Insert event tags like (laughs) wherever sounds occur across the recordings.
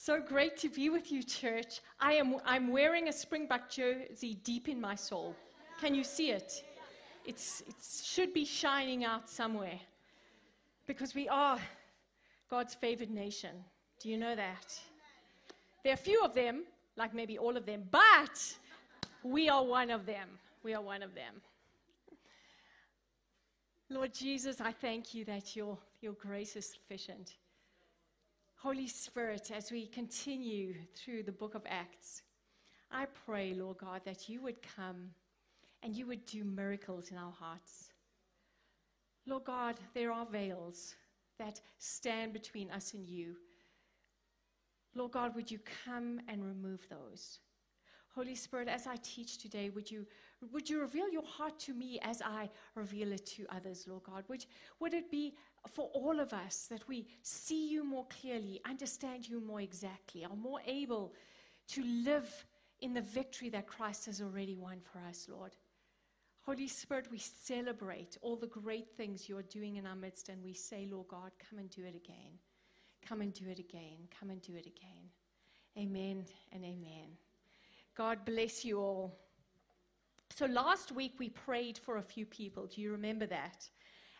So great to be with you, church. I am I'm wearing a Springbok jersey deep in my soul. Can you see it? It's, it should be shining out somewhere because we are God's favored nation. Do you know that? There are few of them, like maybe all of them, but we are one of them. We are one of them. Lord Jesus, I thank you that your, your grace is sufficient. Holy Spirit, as we continue through the book of Acts, I pray, Lord God, that you would come and you would do miracles in our hearts. Lord God, there are veils that stand between us and you. Lord God, would you come and remove those? Holy Spirit, as I teach today, would you, would you reveal your heart to me as I reveal it to others, Lord God? Would, would it be for all of us that we see you more clearly, understand you more exactly, are more able to live in the victory that Christ has already won for us, Lord? Holy Spirit, we celebrate all the great things you're doing in our midst, and we say, Lord God, come and do it again. Come and do it again. Come and do it again. Amen and amen. God bless you all. So last week we prayed for a few people. Do you remember that?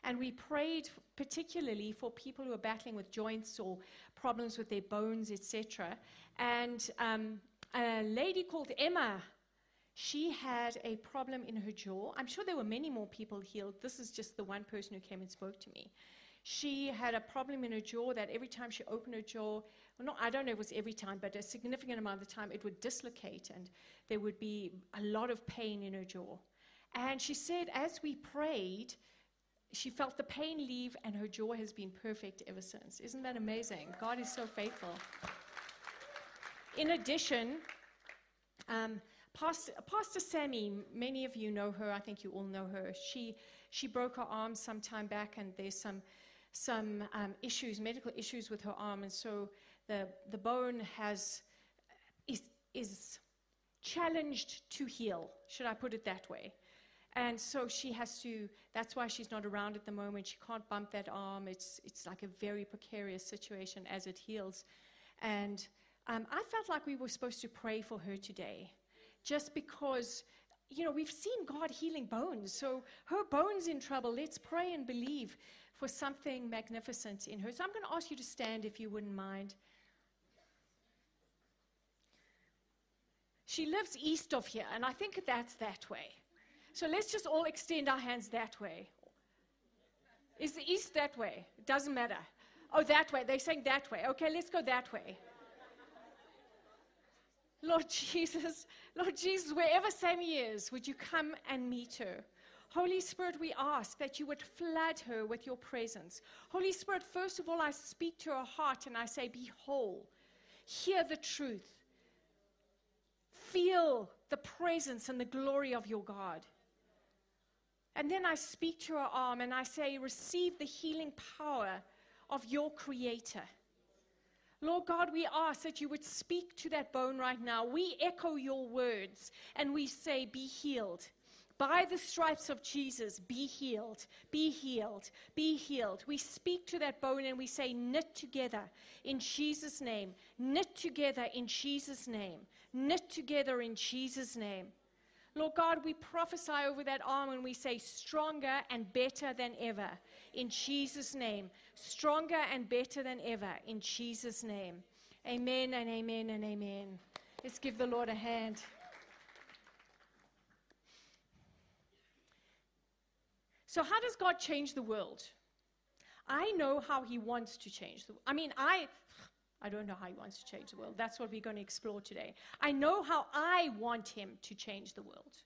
And we prayed particularly for people who are battling with joints or problems with their bones, etc. And um, a lady called Emma, she had a problem in her jaw. I'm sure there were many more people healed. This is just the one person who came and spoke to me. She had a problem in her jaw that every time she opened her jaw, well, not, I don't know if it was every time, but a significant amount of the time, it would dislocate and there would be a lot of pain in her jaw. And she said, as we prayed, she felt the pain leave, and her jaw has been perfect ever since. Isn't that amazing? God is so faithful. In addition, um, Pastor, Pastor, Sammy, many of you know her. I think you all know her. She she broke her arm some time back, and there's some some um, issues, medical issues with her arm, and so the the bone has is is challenged to heal. Should I put it that way? And so she has to, that's why she's not around at the moment. She can't bump that arm. It's, it's like a very precarious situation as it heals. And um, I felt like we were supposed to pray for her today, just because, you know, we've seen God healing bones. So her bone's in trouble. Let's pray and believe for something magnificent in her. So I'm going to ask you to stand if you wouldn't mind. She lives east of here, and I think that's that way. So let's just all extend our hands that way. Is the east that way? It doesn't matter. Oh, that way. They're saying that way. Okay, let's go that way. Lord (laughs) Jesus, Lord Jesus, wherever Sammy is, would you come and meet her? Holy Spirit, we ask that you would flood her with your presence. Holy Spirit, first of all, I speak to her heart and I say, Be whole. Hear the truth. Feel the presence and the glory of your God. And then I speak to her arm and I say, Receive the healing power of your Creator. Lord God, we ask that you would speak to that bone right now. We echo your words and we say, Be healed. By the stripes of Jesus, be healed, be healed, be healed. We speak to that bone and we say, Knit together in Jesus' name, knit together in Jesus' name, knit together in Jesus' name. Lord God, we prophesy over that arm and we say, stronger and better than ever in Jesus' name. Stronger and better than ever in Jesus' name. Amen and amen and amen. Let's give the Lord a hand. So, how does God change the world? I know how He wants to change the. I mean, I I don't know how he wants to change the world. That's what we're going to explore today. I know how I want him to change the world.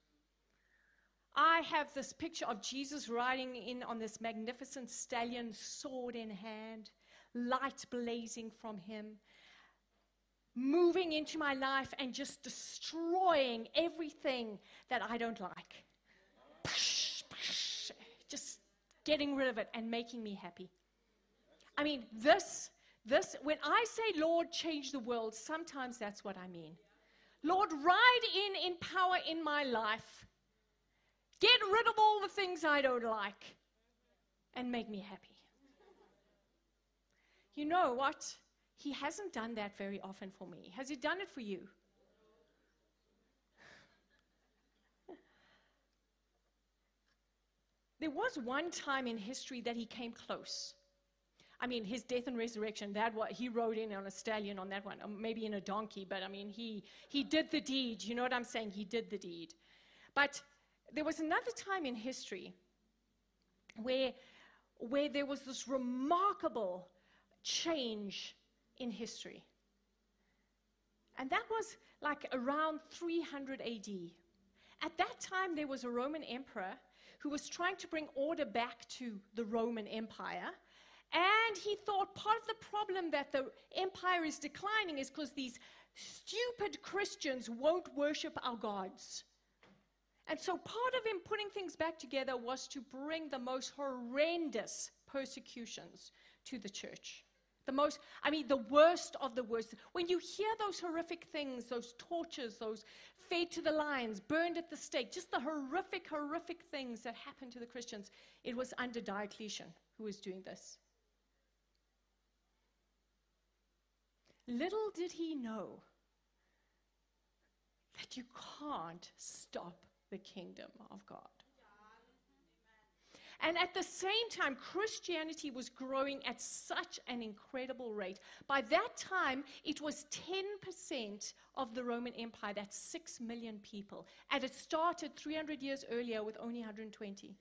I have this picture of Jesus riding in on this magnificent stallion, sword in hand, light blazing from him, moving into my life and just destroying everything that I don't like. Just getting rid of it and making me happy. I mean, this this, when I say, Lord, change the world, sometimes that's what I mean. Lord, ride in in power in my life. Get rid of all the things I don't like and make me happy. You know what? He hasn't done that very often for me. Has He done it for you? (laughs) There was one time in history that he came close. I mean, his death and resurrection, that what he rode in on a stallion on that one, or maybe in a donkey, but I mean, he, he did the deed. You know what I'm saying? He did the deed. But there was another time in history where, where there was this remarkable change in history. And that was like around 300 AD. At that time, there was a Roman emperor who was trying to bring order back to the Roman Empire. And he thought part of the problem that the empire is declining is because these stupid Christians won't worship our gods. And so part of him putting things back together was to bring the most horrendous persecutions to the church. The most, I mean, the worst of the worst. When you hear those horrific things, those tortures, those fed to the lions, burned at the stake, just the horrific, horrific things that happened to the Christians, it was under Diocletian who was doing this. Little did he know that you can't stop the kingdom of God. And at the same time, Christianity was growing at such an incredible rate. By that time, it was 10% of the Roman Empire. That's 6 million people. And it started 300 years earlier with only 120.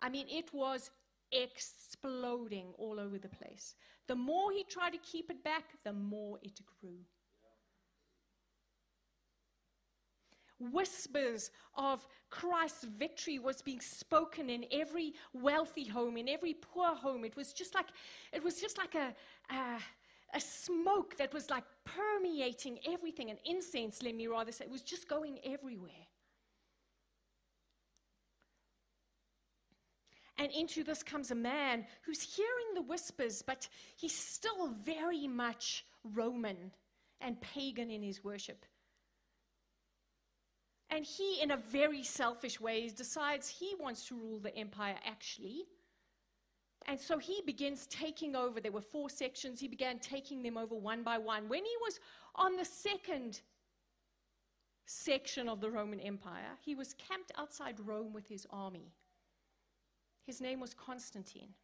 I mean, it was exploding all over the place. The more he tried to keep it back, the more it grew. whispers of Christ's victory was being spoken in every wealthy home, in every poor home. It was just like, it was just like a, a, a smoke that was like permeating everything, an incense, let me rather say. It was just going everywhere. And into this comes a man who's hearing the whispers, but he's still very much Roman and pagan in his worship. And he, in a very selfish way, decides he wants to rule the empire actually. And so he begins taking over. There were four sections. He began taking them over one by one. When he was on the second section of the Roman Empire, he was camped outside Rome with his army. His name was Constantine.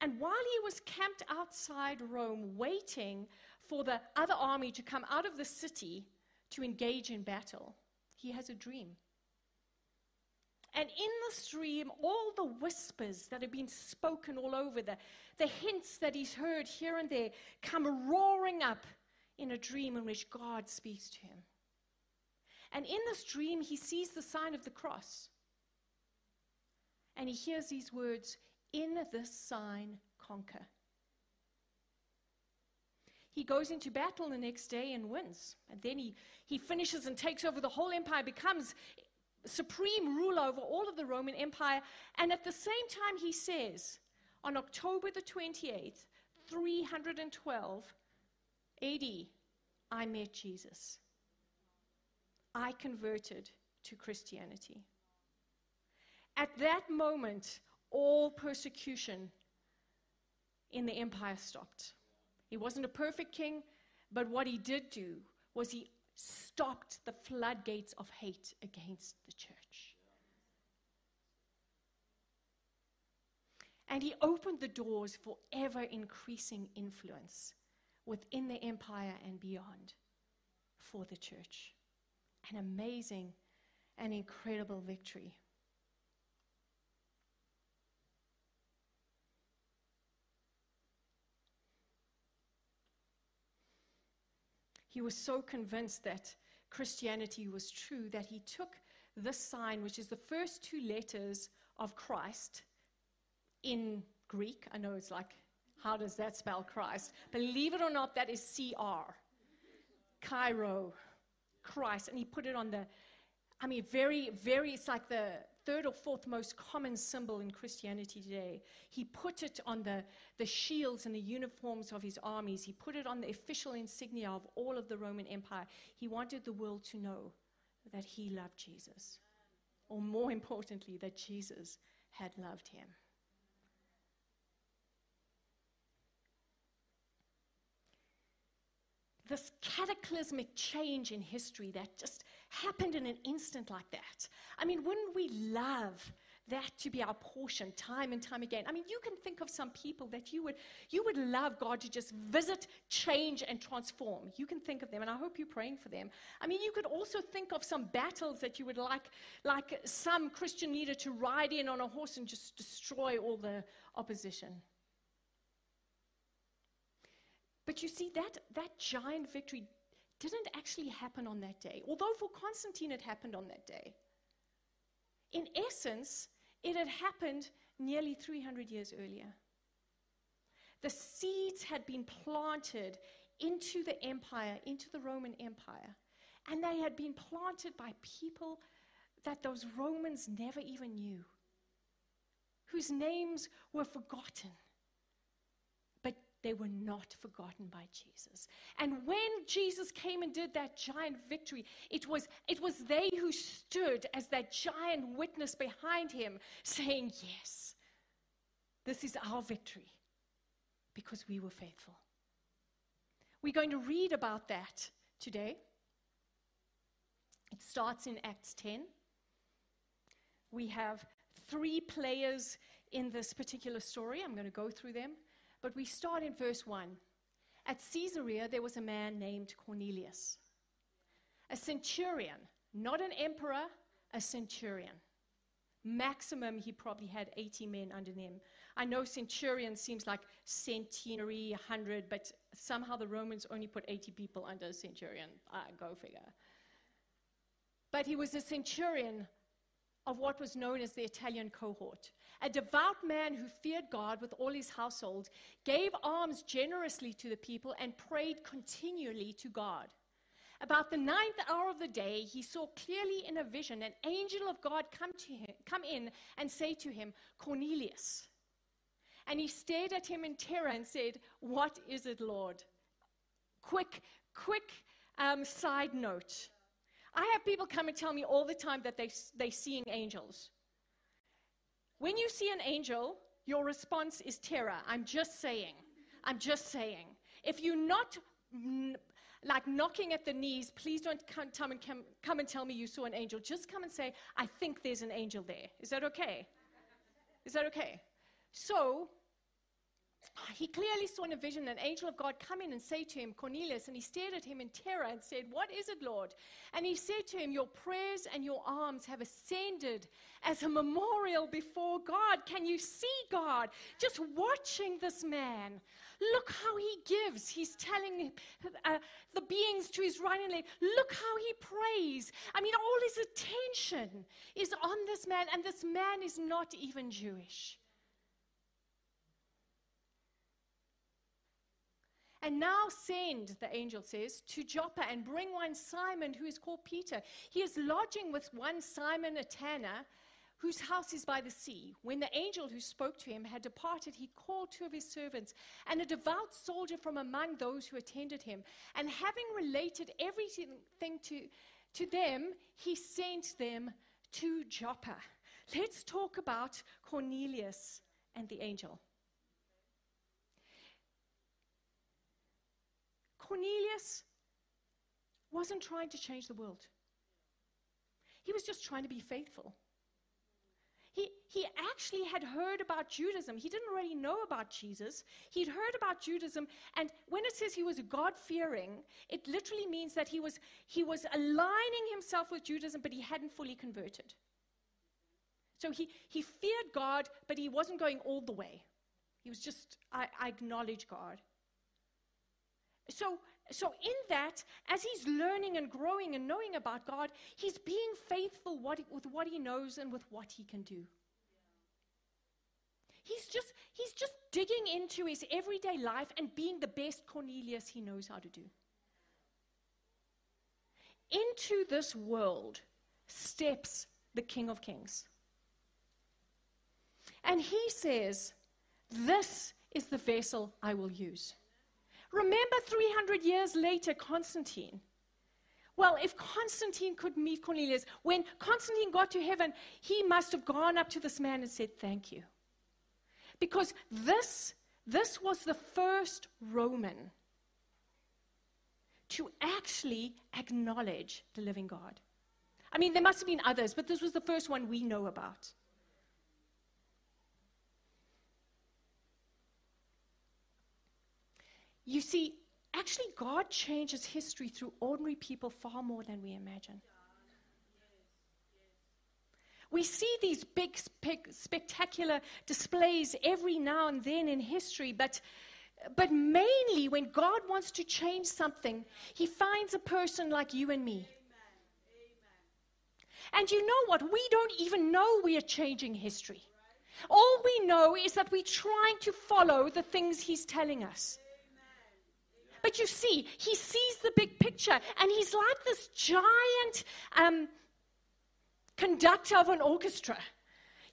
And while he was camped outside Rome, waiting for the other army to come out of the city, to engage in battle, he has a dream. And in this dream, all the whispers that have been spoken all over, the, the hints that he's heard here and there, come roaring up in a dream in which God speaks to him. And in this dream, he sees the sign of the cross. And he hears these words In this sign, conquer. He goes into battle the next day and wins. And then he, he finishes and takes over the whole empire, becomes supreme ruler over all of the Roman Empire. And at the same time, he says, on October the 28th, 312 AD, I met Jesus. I converted to Christianity. At that moment, all persecution in the empire stopped. He wasn't a perfect king, but what he did do was he stopped the floodgates of hate against the church. And he opened the doors for ever increasing influence within the empire and beyond for the church. An amazing and incredible victory. He was so convinced that Christianity was true that he took this sign, which is the first two letters of Christ in Greek. I know it's like, how does that spell Christ? Believe it or not, that is CR. Chi Rho, Christ. And he put it on the, I mean, very, very, it's like the third or fourth most common symbol in Christianity today. He put it on the, the shields and the uniforms of his armies. He put it on the official insignia of all of the Roman Empire. He wanted the world to know that he loved Jesus, or more importantly, that Jesus had loved him. this cataclysmic change in history that just happened in an instant like that. I mean, wouldn't we love that to be our portion time and time again? I mean, you can think of some people that you would you would love God to just visit, change, and transform. You can think of them, and I hope you're praying for them. I mean, you could also think of some battles that you would like, like some Christian leader to ride in on a horse and just destroy all the opposition. But you see, that, that giant victory didn't actually happen on that day, although for Constantine it happened on that day. In essence, it had happened nearly 300 years earlier. The seeds had been planted into the empire, into the Roman Empire, and they had been planted by people that those Romans never even knew, whose names were forgotten they were not forgotten by Jesus. And when Jesus came and did that giant victory, it was, it was they who stood as that giant witness behind him saying, Yes, this is our victory because we were faithful. We're going to read about that today. It starts in Acts 10. We have three players in this particular story. I'm going to go through them. But we start in verse 1. At Caesarea, there was a man named Cornelius, a centurion, not an emperor, a centurion. Maximum, he probably had 80 men under him. I know centurion seems like centenary, 100, but somehow the Romans only put 80 people under a centurion. Ah, go figure. But he was a centurion of what was known as the Italian cohort. A devout man who feared God with all his household, gave alms generously to the people, and prayed continually to God. About the ninth hour of the day, he saw clearly in a vision an angel of God come, to him, come in and say to him, Cornelius. And he stared at him in terror and said, What is it, Lord? Quick, quick um, side note. I have people come and tell me all the time that they, they're seeing angels. When you see an angel, your response is terror. I'm just saying. I'm just saying. If you're not like knocking at the knees, please don't come, come, and come, come and tell me you saw an angel. Just come and say, I think there's an angel there. Is that okay? Is that okay? So, he clearly saw in a vision an angel of God come in and say to him, Cornelius, and he stared at him in terror and said, What is it, Lord? And he said to him, Your prayers and your alms have ascended as a memorial before God. Can you see God? Just watching this man. Look how he gives. He's telling uh, the beings to his right and left, look how he prays. I mean, all his attention is on this man, and this man is not even Jewish. And now send, the angel says, to Joppa and bring one Simon who is called Peter. He is lodging with one Simon, a tanner, whose house is by the sea. When the angel who spoke to him had departed, he called two of his servants and a devout soldier from among those who attended him. And having related everything to, to them, he sent them to Joppa. Let's talk about Cornelius and the angel. Cornelius wasn't trying to change the world, he was just trying to be faithful. He, he actually had heard about Judaism. He didn't really know about Jesus. He'd heard about Judaism. And when it says he was God fearing, it literally means that he was, he was aligning himself with Judaism, but he hadn't fully converted. So he, he feared God, but he wasn't going all the way. He was just, I, I acknowledge God. So, so in that, as he's learning and growing and knowing about God, he's being faithful what, with what he knows and with what he can do. He's just, he's just digging into his everyday life and being the best Cornelius he knows how to do. Into this world steps the King of Kings. And he says, This is the vessel I will use. Remember 300 years later, Constantine. Well, if Constantine could meet Cornelius, when Constantine got to heaven, he must have gone up to this man and said, Thank you. Because this, this was the first Roman to actually acknowledge the living God. I mean, there must have been others, but this was the first one we know about. You see, actually, God changes history through ordinary people far more than we imagine. We see these big, spe- spectacular displays every now and then in history, but, but mainly when God wants to change something, He finds a person like you and me. And you know what? We don't even know we are changing history. All we know is that we're trying to follow the things He's telling us. But you see, he sees the big picture, and he's like this giant um, conductor of an orchestra.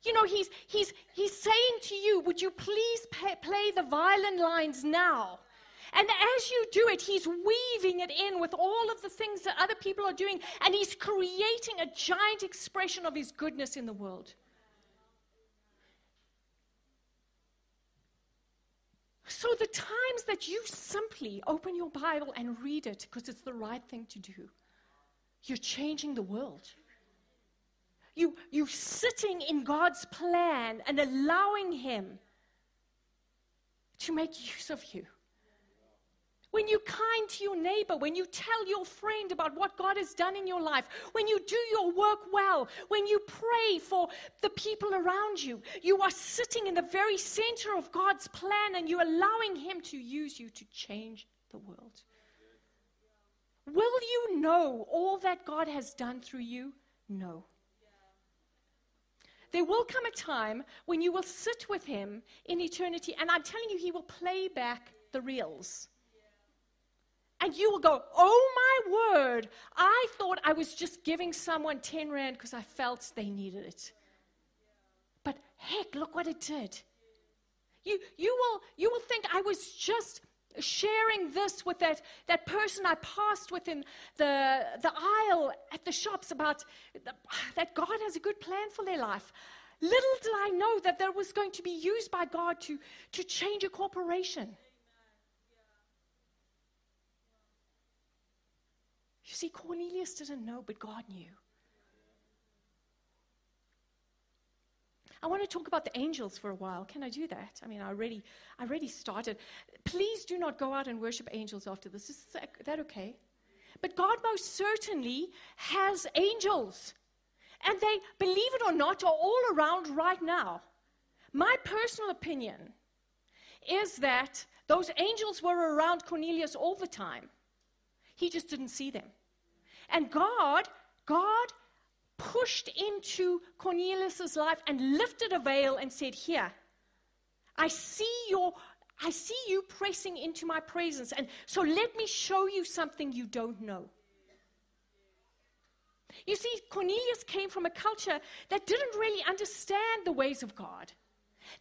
You know, he's, he's, he's saying to you, Would you please pay, play the violin lines now? And as you do it, he's weaving it in with all of the things that other people are doing, and he's creating a giant expression of his goodness in the world. So, the times that you simply open your Bible and read it because it's the right thing to do, you're changing the world. You, you're sitting in God's plan and allowing Him to make use of you when you're kind to your neighbor, when you tell your friend about what God has done in your life, when you do your work well, when you pray for the people around you, you are sitting in the very center of God's plan and you're allowing Him to use you to change the world. Will you know all that God has done through you? No. There will come a time when you will sit with Him in eternity, and I'm telling you, He will play back the reels and you will go, Oh my word, I thought I was just giving someone 10 Rand because I felt they needed it. But heck, look what it did. You, you, will, you will think I was just sharing this with that, that person I passed with in the, the aisle at the shops about the, that God has a good plan for their life. Little did I know that that was going to be used by God to, to change a corporation. You see, Cornelius didn't know, but God knew. I want to talk about the angels for a while. Can I do that? I mean, I already, I already started. Please do not go out and worship angels after this. Is that okay? But God most certainly has angels. And they, believe it or not, are all around right now. My personal opinion is that those angels were around Cornelius all the time. He just didn't see them. And God, God pushed into Cornelius's life and lifted a veil and said, Here, I see your I see you pressing into my presence. And so let me show you something you don't know. You see, Cornelius came from a culture that didn't really understand the ways of God.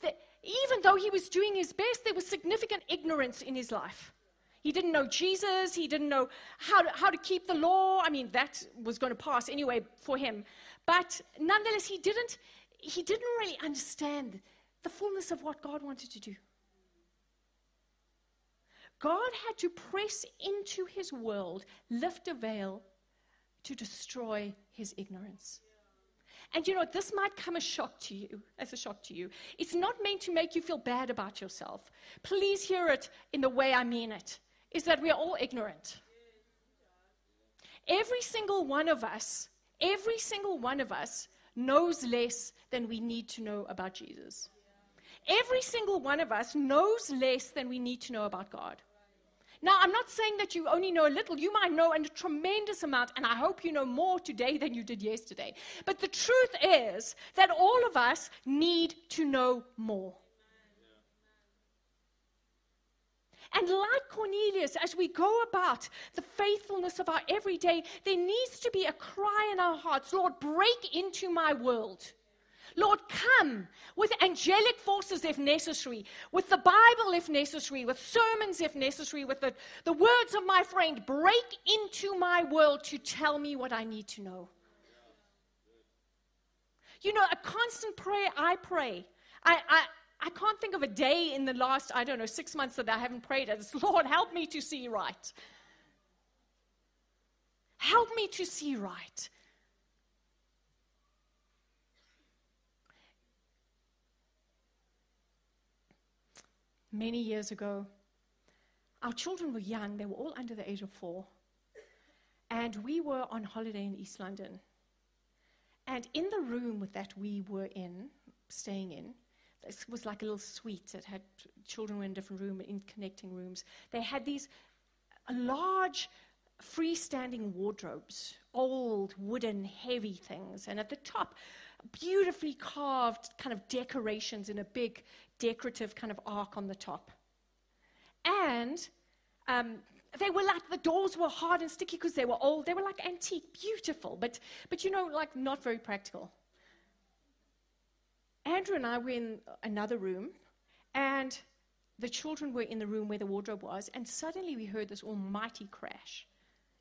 That even though he was doing his best, there was significant ignorance in his life. He didn't know Jesus. He didn't know how to, how to keep the law. I mean, that was going to pass anyway for him. But nonetheless, he didn't, he didn't really understand the fullness of what God wanted to do. God had to press into his world, lift a veil to destroy his ignorance. And you know, this might come as shock to you, as a shock to you. It's not meant to make you feel bad about yourself. Please hear it in the way I mean it is that we are all ignorant. Every single one of us, every single one of us knows less than we need to know about Jesus. Every single one of us knows less than we need to know about God. Now, I'm not saying that you only know a little. You might know a tremendous amount, and I hope you know more today than you did yesterday. But the truth is that all of us need to know more. And like Cornelius, as we go about the faithfulness of our everyday, there needs to be a cry in our hearts Lord, break into my world. Lord, come with angelic forces if necessary, with the Bible if necessary, with sermons if necessary, with the, the words of my friend. Break into my world to tell me what I need to know. You know, a constant prayer I pray. I, I, I can't think of a day in the last, I don't know, six months that I haven't prayed as, (laughs) Lord, help me to see right. Help me to see right. Many years ago, our children were young, they were all under the age of four. And we were on holiday in East London. And in the room that we were in, staying in, this was like a little suite that had children were in different rooms, in connecting rooms. They had these large freestanding wardrobes, old wooden heavy things, and at the top, beautifully carved kind of decorations in a big decorative kind of arc on the top. And um, they were like the doors were hard and sticky because they were old. They were like antique, beautiful, but but you know, like not very practical. Andrew and I were in another room, and the children were in the room where the wardrobe was, and suddenly we heard this almighty crash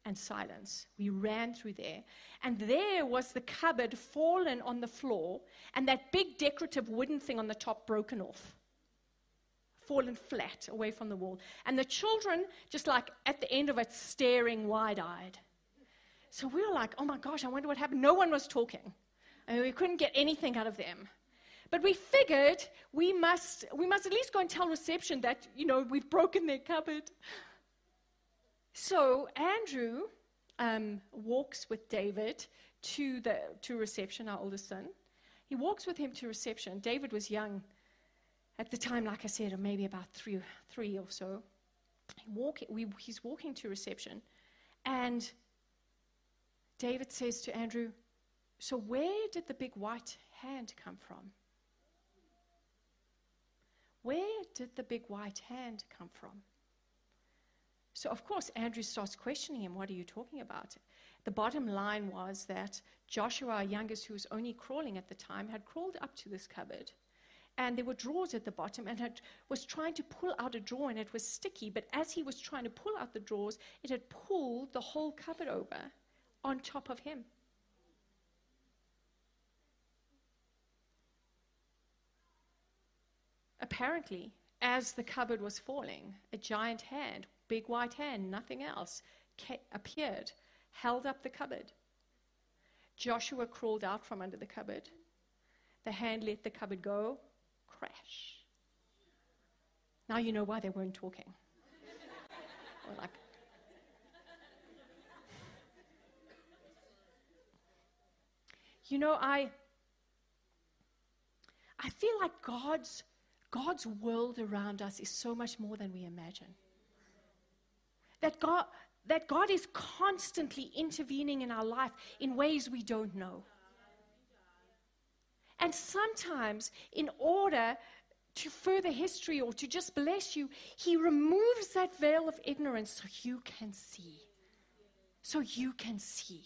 and silence. We ran through there, and there was the cupboard fallen on the floor, and that big decorative wooden thing on the top broken off fallen flat away from the wall. And the children, just like at the end of it, staring wide eyed. So we were like, oh my gosh, I wonder what happened. No one was talking. I and we couldn't get anything out of them. But we figured we must, we must at least go and tell reception that, you know, we've broken their cupboard. So Andrew um, walks with David to, the, to reception, our oldest son. He walks with him to reception. David was young at the time, like I said, maybe about three, three or so, he walk, we, he's walking to reception, and David says to Andrew, So where did the big white hand come from? Where did the big white hand come from? So, of course, Andrew starts questioning him, What are you talking about? The bottom line was that Joshua, youngest, who was only crawling at the time, had crawled up to this cupboard and there were drawers at the bottom and had, was trying to pull out a drawer and it was sticky but as he was trying to pull out the drawers it had pulled the whole cupboard over on top of him apparently as the cupboard was falling a giant hand big white hand nothing else appeared held up the cupboard joshua crawled out from under the cupboard the hand let the cupboard go crash. Now you know why they weren't talking. (laughs) like, you know, I I feel like God's God's world around us is so much more than we imagine. That God that God is constantly intervening in our life in ways we don't know. And sometimes, in order to further history or to just bless you, he removes that veil of ignorance so you can see. So you can see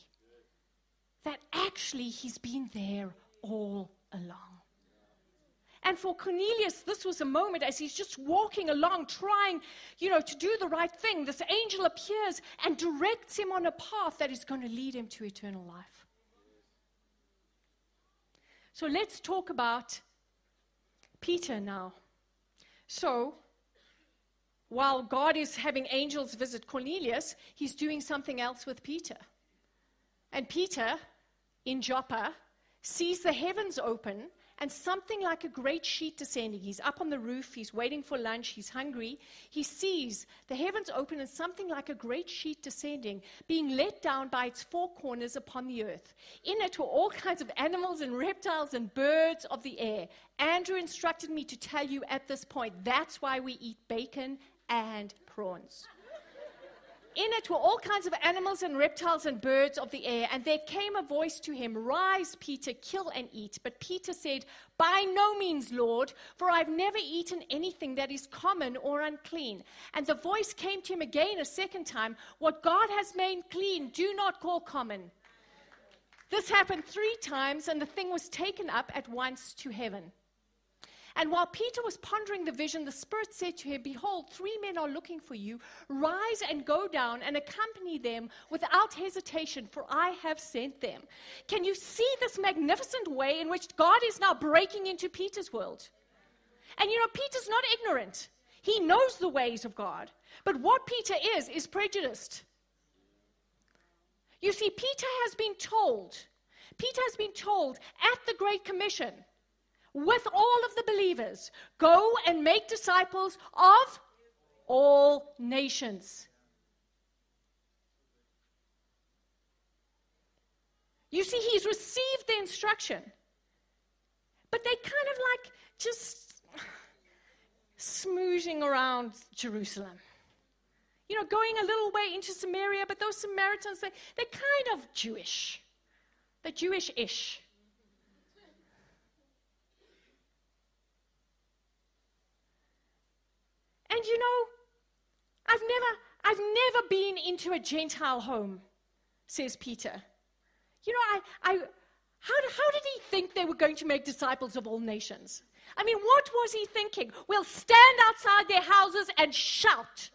that actually he's been there all along. And for Cornelius, this was a moment as he's just walking along, trying, you know, to do the right thing. This angel appears and directs him on a path that is going to lead him to eternal life. So let's talk about Peter now. So, while God is having angels visit Cornelius, he's doing something else with Peter. And Peter, in Joppa, sees the heavens open and something like a great sheet descending. He's up on the roof, he's waiting for lunch, he's hungry. He sees the heavens open and something like a great sheet descending, being let down by its four corners upon the earth. In it were all kinds of animals and reptiles and birds of the air. Andrew instructed me to tell you at this point that's why we eat bacon and prawns. In it were all kinds of animals and reptiles and birds of the air. And there came a voice to him, Rise, Peter, kill and eat. But Peter said, By no means, Lord, for I've never eaten anything that is common or unclean. And the voice came to him again a second time, What God has made clean, do not call common. This happened three times, and the thing was taken up at once to heaven. And while Peter was pondering the vision, the Spirit said to him, Behold, three men are looking for you. Rise and go down and accompany them without hesitation, for I have sent them. Can you see this magnificent way in which God is now breaking into Peter's world? And you know, Peter's not ignorant, he knows the ways of God. But what Peter is, is prejudiced. You see, Peter has been told, Peter has been told at the Great Commission, with all of the believers, go and make disciples of all nations. You see, he's received the instruction, but they kind of like just smooching around Jerusalem. You know, going a little way into Samaria, but those Samaritans, they, they're kind of Jewish. They're Jewish ish. And you know, I've never, I've never been into a Gentile home, says Peter. You know, I, I, how, how did he think they were going to make disciples of all nations? I mean, what was he thinking? We'll stand outside their houses and shout.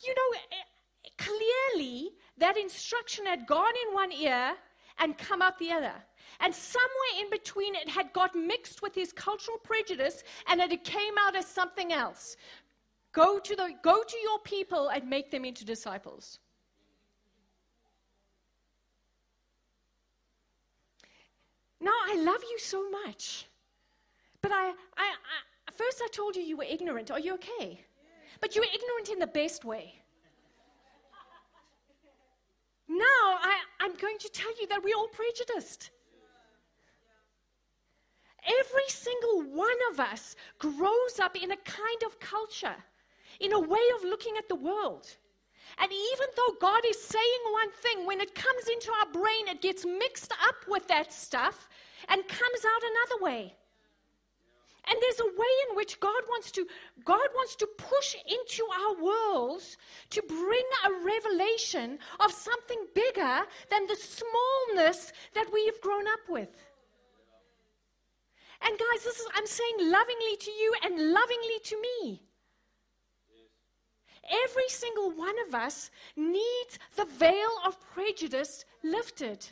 You know, eh, clearly that instruction had gone in one ear and come out the other. And somewhere in between, it had got mixed with his cultural prejudice and it came out as something else. Go to, the, go to your people and make them into disciples. Now, I love you so much. But I, I, I, first I told you you were ignorant. Are you okay? But you were ignorant in the best way. Now I, I'm going to tell you that we're all prejudiced. Every single one of us grows up in a kind of culture, in a way of looking at the world. And even though God is saying one thing, when it comes into our brain, it gets mixed up with that stuff and comes out another way. And there's a way in which God wants to God wants to push into our worlds to bring a revelation of something bigger than the smallness that we've grown up with. And guys, this is I'm saying lovingly to you and lovingly to me. Every single one of us needs the veil of prejudice lifted.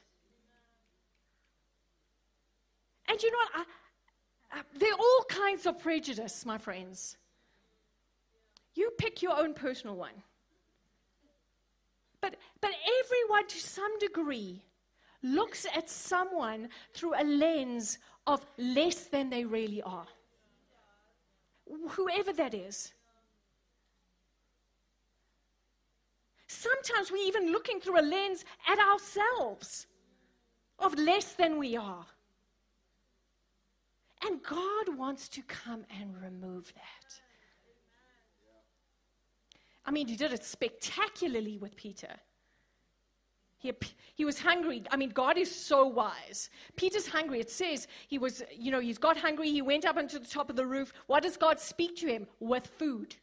And you know what? I, I, there are all kinds of prejudice, my friends. You pick your own personal one. But, but everyone, to some degree, looks at someone through a lens of less than they really are. Whoever that is. Sometimes we're even looking through a lens at ourselves of less than we are. And God wants to come and remove that. I mean, he did it spectacularly with Peter. He, he was hungry. I mean, God is so wise. Peter's hungry. It says he was, you know, he's got hungry. He went up onto the top of the roof. What does God speak to him? With food.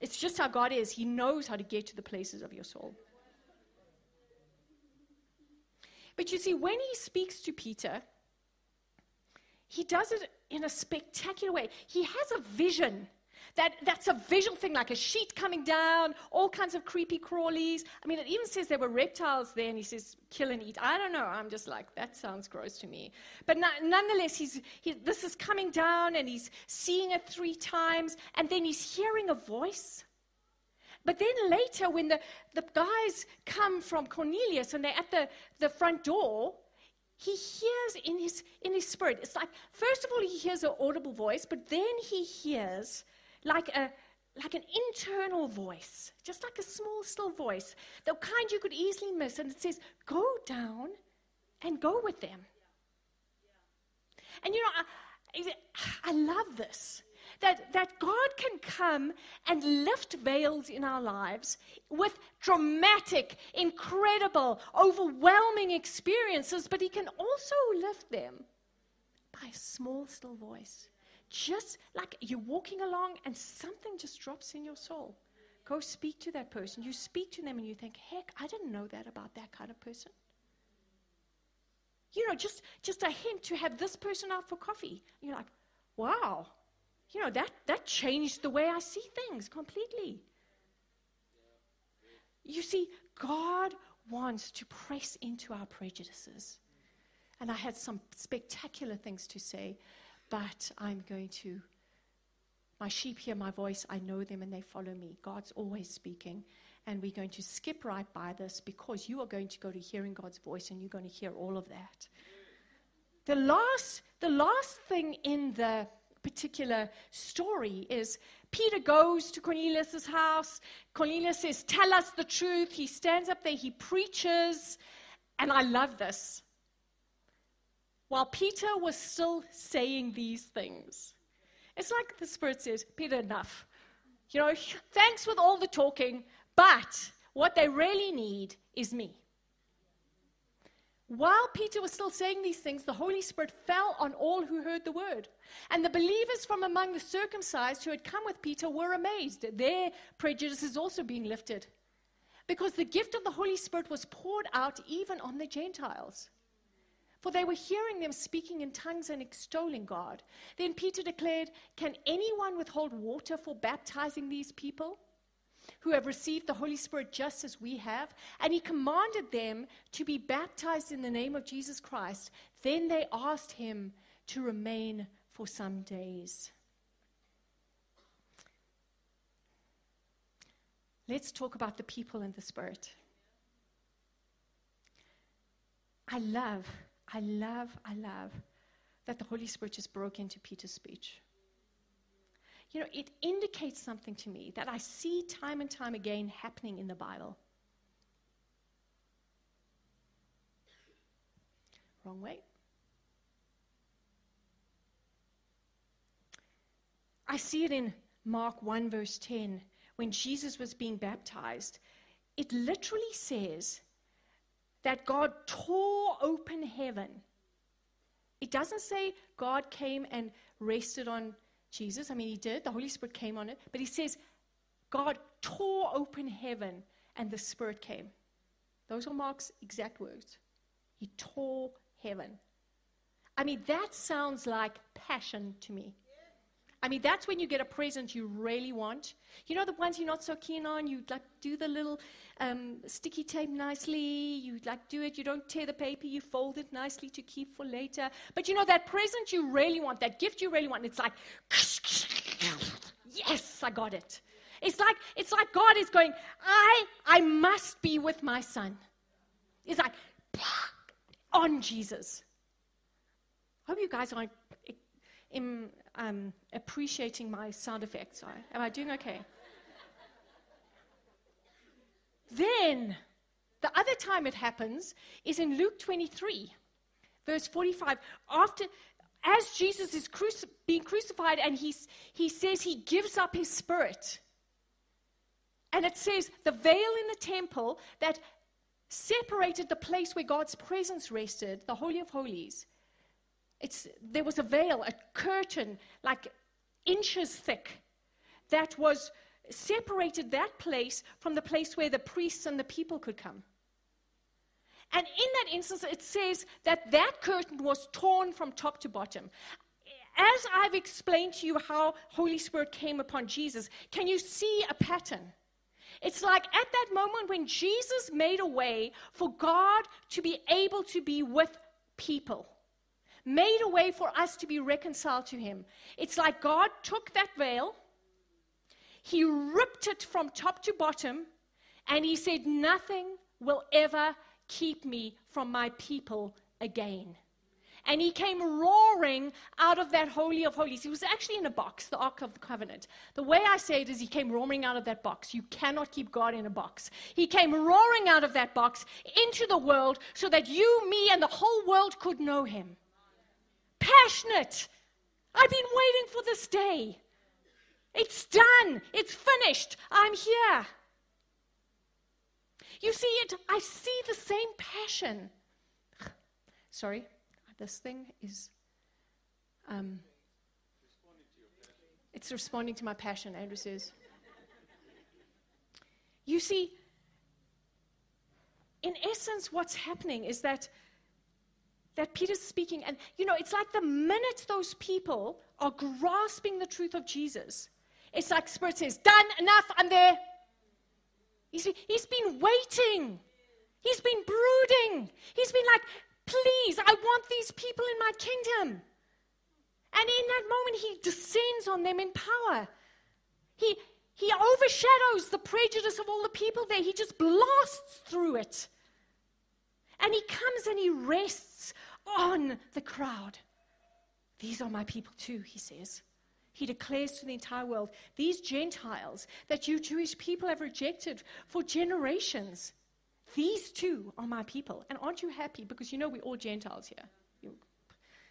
It's just how God is. He knows how to get to the places of your soul. But you see, when he speaks to Peter, he does it in a spectacular way. He has a vision. That, that's a visual thing, like a sheet coming down, all kinds of creepy crawlies. I mean, it even says there were reptiles there, and he says, kill and eat. I don't know. I'm just like, that sounds gross to me. But no, nonetheless, he's, he, this is coming down, and he's seeing it three times, and then he's hearing a voice. But then later, when the, the guys come from Cornelius and they're at the, the front door, he hears in his, in his spirit. It's like, first of all, he hears an audible voice, but then he hears like, a, like an internal voice, just like a small, still voice, the kind you could easily miss. And it says, Go down and go with them. And you know, I, I love this that, that God can come and lift veils in our lives with dramatic, incredible, overwhelming experiences, but He can also lift them by a small, still voice. Just like you're walking along and something just drops in your soul. Go speak to that person. You speak to them and you think, heck, I didn't know that about that kind of person. You know, just, just a hint to have this person out for coffee. You're like, wow, you know, that, that changed the way I see things completely. You see, God wants to press into our prejudices. And I had some spectacular things to say, but I'm going to My sheep hear my voice, I know them, and they follow me. God's always speaking. And we're going to skip right by this because you are going to go to hearing God's voice and you're going to hear all of that. The last, the last thing in the particular story is Peter goes to Cornelius' house. Cornelius says, Tell us the truth. He stands up there, he preaches. And I love this. While Peter was still saying these things, it's like the Spirit says, Peter, enough. You know, thanks with all the talking, but what they really need is me. While Peter was still saying these things, the Holy Spirit fell on all who heard the word. And the believers from among the circumcised who had come with Peter were amazed. Their prejudices also being lifted. Because the gift of the Holy Spirit was poured out even on the Gentiles. For they were hearing them speaking in tongues and extolling God. Then Peter declared, Can anyone withhold water for baptizing these people? who have received the Holy Spirit just as we have. And he commanded them to be baptized in the name of Jesus Christ. Then they asked him to remain for some days. Let's talk about the people and the Spirit. I love, I love, I love that the Holy Spirit just broke into Peter's speech you know, it indicates something to me that I see time and time again happening in the Bible. Wrong way. I see it in Mark 1, verse 10, when Jesus was being baptized. It literally says that God tore open heaven. It doesn't say God came and rested on Jesus. I mean, he did. The Holy Spirit came on it. But he says, God tore open heaven and the Spirit came. Those are Mark's exact words. He tore heaven. I mean, that sounds like passion to me. I mean, that's when you get a present you really want. You know, the ones you're not so keen on, you like do the little um, sticky tape nicely, you like do it, you don't tear the paper, you fold it nicely to keep for later. But you know, that present you really want, that gift you really want, it's like, yes, I got it. It's like, it's like God is going, I, I must be with my son. It's like, on Jesus. I hope you guys aren't in, um, appreciating my sound effects. Am I doing okay? then, the other time it happens is in Luke 23, verse 45. After, as Jesus is cruci- being crucified, and he's, he says he gives up his spirit. And it says the veil in the temple that separated the place where God's presence rested, the Holy of Holies, it's, there was a veil, a curtain, like inches thick, that was separated that place from the place where the priests and the people could come. And in that instance, it says that that curtain was torn from top to bottom. As I've explained to you how Holy Spirit came upon Jesus, can you see a pattern? It's like at that moment when Jesus made a way for God to be able to be with people made a way for us to be reconciled to Him. It's like God took that veil, He ripped it from top to bottom, and He said, Nothing will ever keep me from my people again. And he came roaring out of that Holy of Holies. He was actually in a box, the Ark of the Covenant. The way I say it is, he came roaring out of that box. You cannot keep God in a box. He came roaring out of that box into the world so that you, me, and the whole world could know him passionate. I've been waiting for this day. It's done. It's finished. I'm here. You see it, I see the same passion. (sighs) Sorry, this thing is. Um, it's responding to my passion, Andrew says. You see, in essence, what's happening is that that Peter's speaking. And, you know, it's like the minute those people are grasping the truth of Jesus, it's like Spirit says, Done, enough, I'm there. He's, he's been waiting. He's been brooding. He's been like, Please, I want these people in my kingdom. And in that moment, he descends on them in power. He, he overshadows the prejudice of all the people there. He just blasts through it. And he comes and he rests on the crowd. These are my people too, he says. He declares to the entire world, these Gentiles that you Jewish people have rejected for generations, these too are my people. And aren't you happy? Because you know we're all Gentiles here. You,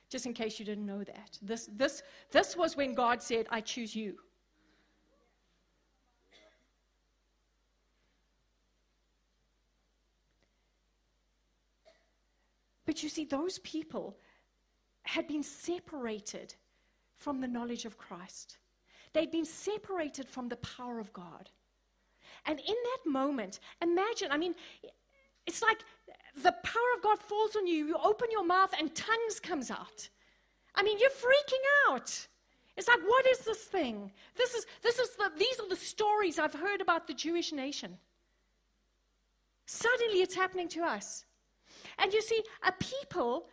just in case you didn't know that. This, this, this was when God said, I choose you. But you see, those people had been separated from the knowledge of Christ. They'd been separated from the power of God. And in that moment, imagine, I mean, it's like the power of God falls on you. You open your mouth and tongues comes out. I mean, you're freaking out. It's like, what is this thing? This is, this is the, these are the stories I've heard about the Jewish nation. Suddenly it's happening to us. And you see, a people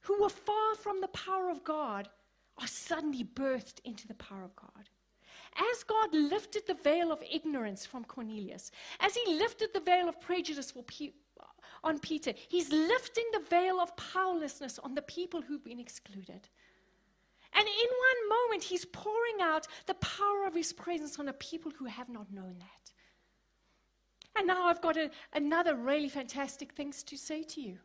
who were far from the power of God are suddenly birthed into the power of God. As God lifted the veil of ignorance from Cornelius, as he lifted the veil of prejudice on Peter, he's lifting the veil of powerlessness on the people who've been excluded. And in one moment, he's pouring out the power of his presence on a people who have not known that. And now I've got a, another really fantastic things to say to you.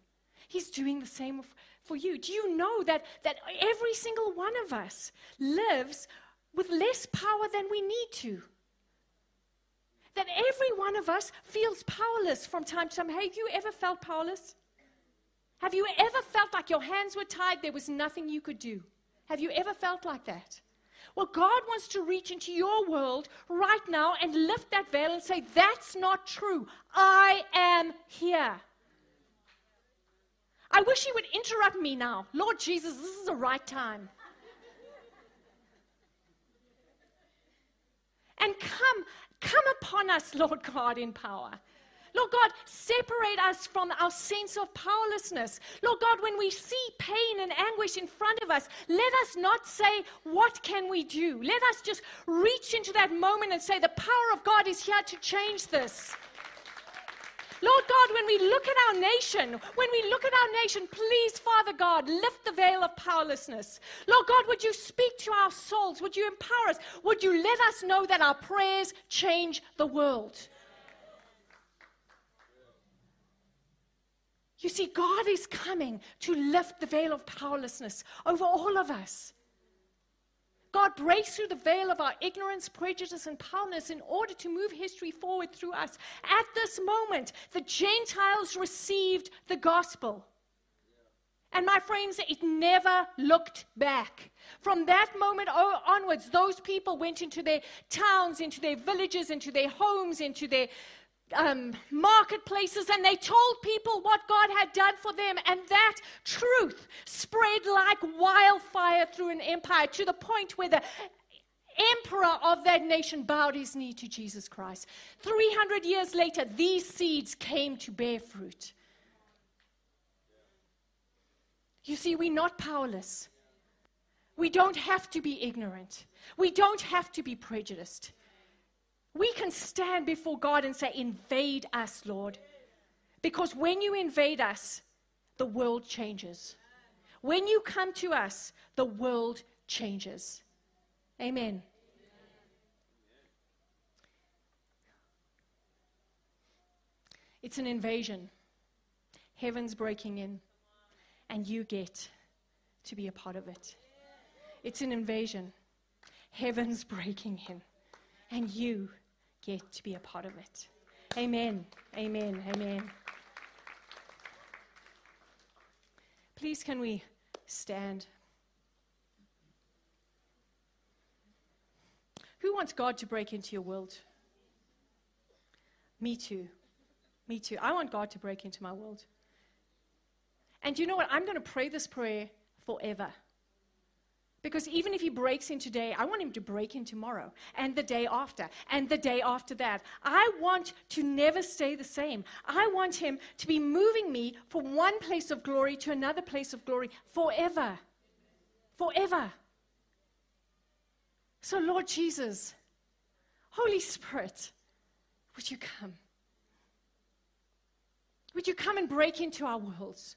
He's doing the same for you. Do you know that, that every single one of us lives with less power than we need to? That every one of us feels powerless from time to time. Have you ever felt powerless? Have you ever felt like your hands were tied, there was nothing you could do? Have you ever felt like that? Well, God wants to reach into your world right now and lift that veil and say, That's not true. I am here. I wish He would interrupt me now. Lord Jesus, this is the right time. and come, come upon us, (laughs) Lord God, in power. Lord God, separate us from our sense of powerlessness. Lord God, when we see pain and anguish in front of us, let us not say, What can we do? Let us just reach into that moment and say, The power of God is here to change this. Lord God, when we look at our nation, when we look at our nation, please, Father God, lift the veil of powerlessness. Lord God, would you speak to our souls? Would you empower us? Would you let us know that our prayers change the world? You see, God is coming to lift the veil of powerlessness over all of us. God breaks through the veil of our ignorance, prejudice, and powerlessness in order to move history forward through us. At this moment, the Gentiles received the gospel. And my friends, it never looked back. From that moment onwards, those people went into their towns, into their villages, into their homes, into their um, marketplaces and they told people what God had done for them. And that truth spread like wildfire through an empire to the point where the emperor of that nation bowed his knee to Jesus Christ. 300 years later, these seeds came to bear fruit. You see, we're not powerless. We don't have to be ignorant. We don't have to be prejudiced. We can stand before God and say, Invade us, Lord. Because when you invade us, the world changes. When you come to us, the world changes. Amen. It's an invasion. Heaven's breaking in, and you get to be a part of it. It's an invasion. Heaven's (laughs) breaking in, and you get to be a part of it. Amen. Amen. Amen. Please, can we stand? Who wants God to break into your world? Me too. Me too. I want God to break into my world. And you know what? I'm going to pray this prayer forever. Because even if he breaks in today, I want him to break in tomorrow and the day after and the day after that. I want to never stay the same. I want him to be moving me from one place of glory to another place of glory forever. forever. So, Lord Jesus, Holy Spirit, would you come? Would you come and break into our worlds?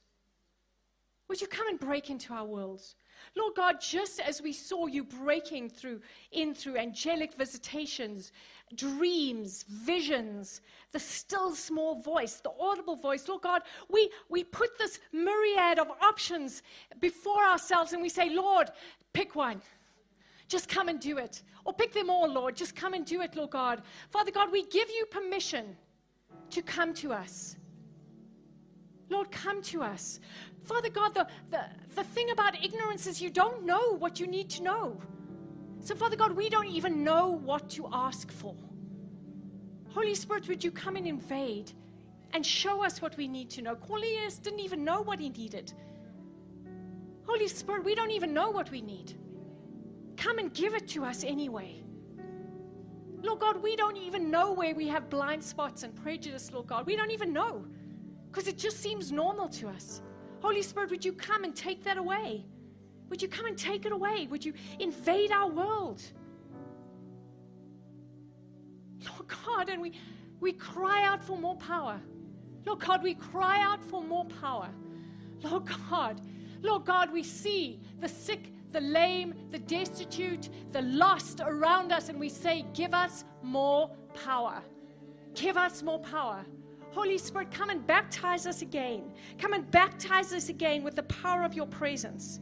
Would you come and break into our worlds? Lord God, just as we saw you breaking through in through angelic visitations, dreams, visions, the still small voice, the audible voice, Lord God, we, we put this myriad of options before ourselves and we say, Lord, pick one. Just come and do it. Or pick them all, Lord. Just come and do it, Lord God. Father God, we give you permission to come to us. Lord, come to us. Father God, the, the, the thing about ignorance is you don't know what you need to know. So, Father God, we don't even know what to ask for. Holy Spirit, would you come and invade and show us what we need to know? Cornelius didn't even know what he needed. Holy Spirit, we don't even know what we need. Come and give it to us anyway. Lord God, we don't even know where we have blind spots and prejudice, Lord God. We don't even know because it just seems normal to us. Holy Spirit, would you come and take that away? Would you come and take it away? Would you invade our world? Lord God, and we, we cry out for more power. Lord God, we cry out for more power. Lord God, Lord God, we see the sick the lame, the destitute, the lost around us, and we say, Give us more power. Give us more power. Holy Spirit, come and baptize us again. Come and baptize us again with the power of your presence.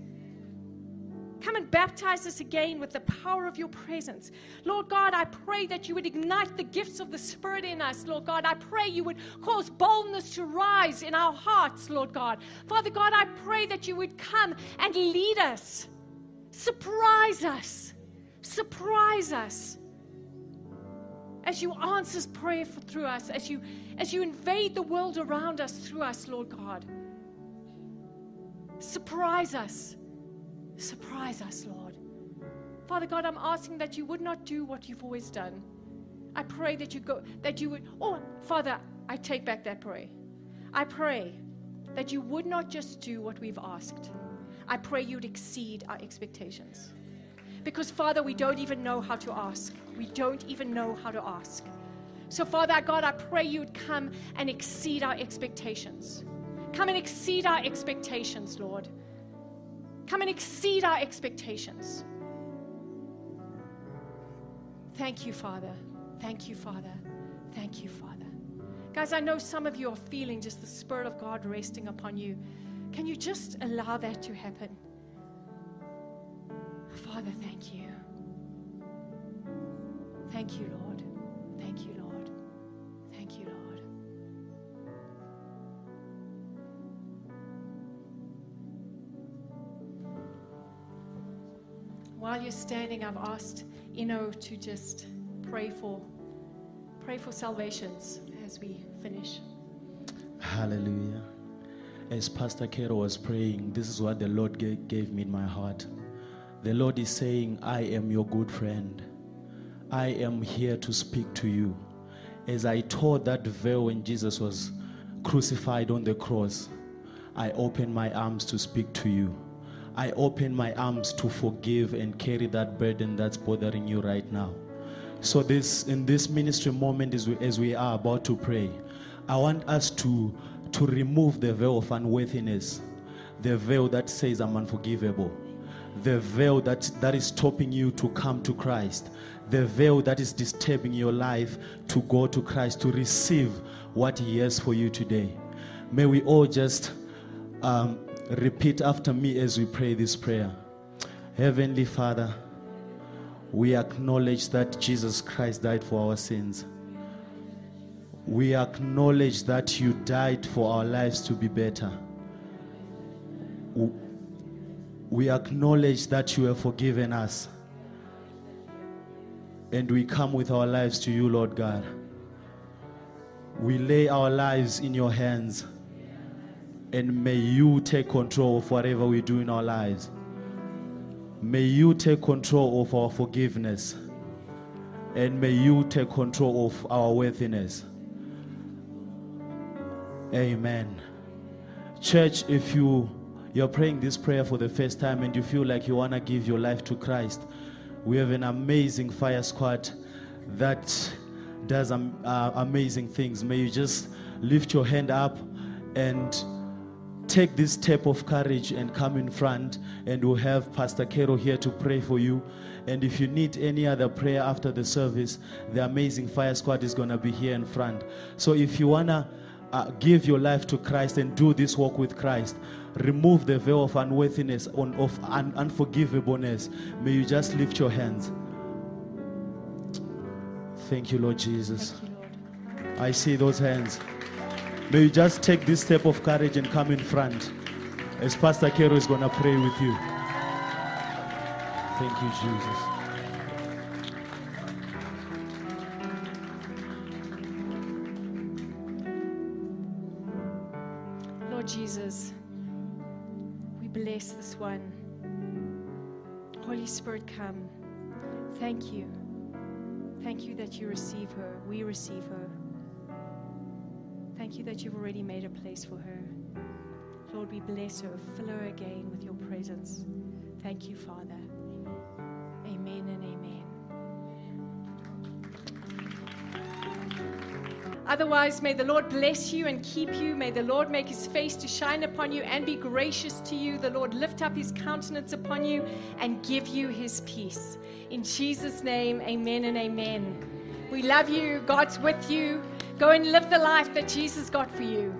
Come and baptize us again with the power of your presence. Lord God, I pray that you would ignite the gifts of the Spirit in us, Lord God. I pray you would cause boldness to rise in our hearts, Lord God. Father God, I pray that you would come and lead us. Surprise us. Surprise us. As you answer prayer for, through us, as you, as you invade the world around us through us, Lord God. Surprise us. Surprise us, Lord. Father God, I'm asking that you would not do what you've always done. I pray that you go, that you would, oh, Father, I take back that prayer. I pray that you would not just do what we've asked I pray you'd exceed our expectations. Because, Father, we don't even know how to ask. We don't even know how to ask. So, Father God, I pray you'd come and exceed our expectations. Come and exceed our expectations, Lord. Come and exceed our expectations. Thank you, Father. Thank you, Father. Thank you, Father. Guys, I know some of you are feeling just the Spirit of God resting upon you. Can you just allow that to happen? Father, thank you. Thank you, Lord. Thank you, Lord. Thank you, Lord. While you're standing, I've asked Ino to just pray for pray for salvations as we finish. Hallelujah. As Pastor Carol was praying, this is what the Lord gave me in my heart. The Lord is saying, I am your good friend. I am here to speak to you. As I tore that veil when Jesus was crucified on the cross, I open my arms to speak to you. I open my arms to forgive and carry that burden that's bothering you right now. So this in this ministry moment as we, as we are about to pray, I want us to to remove the veil of unworthiness, the veil that says I'm unforgivable, the veil that, that is stopping you to come to Christ, the veil that is disturbing your life to go to Christ, to receive what He has for you today. May we all just um, repeat after me as we pray this prayer. Heavenly Father, we acknowledge that Jesus Christ died for our sins we acknowledge that you died for our lives to be better. We acknowledge that you have forgiven us. And we come with our lives to you, Lord God. We lay our lives in your hands. And may you take control of whatever we do in our lives. May you take control of our forgiveness. And may you take control of our worthiness. Amen. Church, if you you're praying this prayer for the first time and you feel like you want to give your life to Christ, we have an amazing fire squad that does uh, amazing things. May you just lift your hand up and take this step of courage and come in front and we'll have pastor Carol here to pray for you. And if you need any other prayer after the service the amazing fire squad is going to be here in front. So if you want to uh, give your life to christ and do this walk with christ remove the veil of unworthiness on, of un- unforgivableness may you just lift your hands thank you lord jesus you, Lord. I see those hands. May you just take this step of courage and come in front as Pastor Carol is going to pray with you. Thank you, Jesus. Thank you. Thank you that you receive her. We receive her. Thank you that you've already made a place for her. Lord, we bless her. Fill her again with your presence. Thank you, Father. Amen and amen. Otherwise, may the Lord bless you and keep you. May the Lord make his face to shine upon you and be gracious to you. The Lord lift up his countenance upon you and give you his peace. In Jesus' name, amen and amen. We love you. God's with you. Go and live the life that Jesus got for you.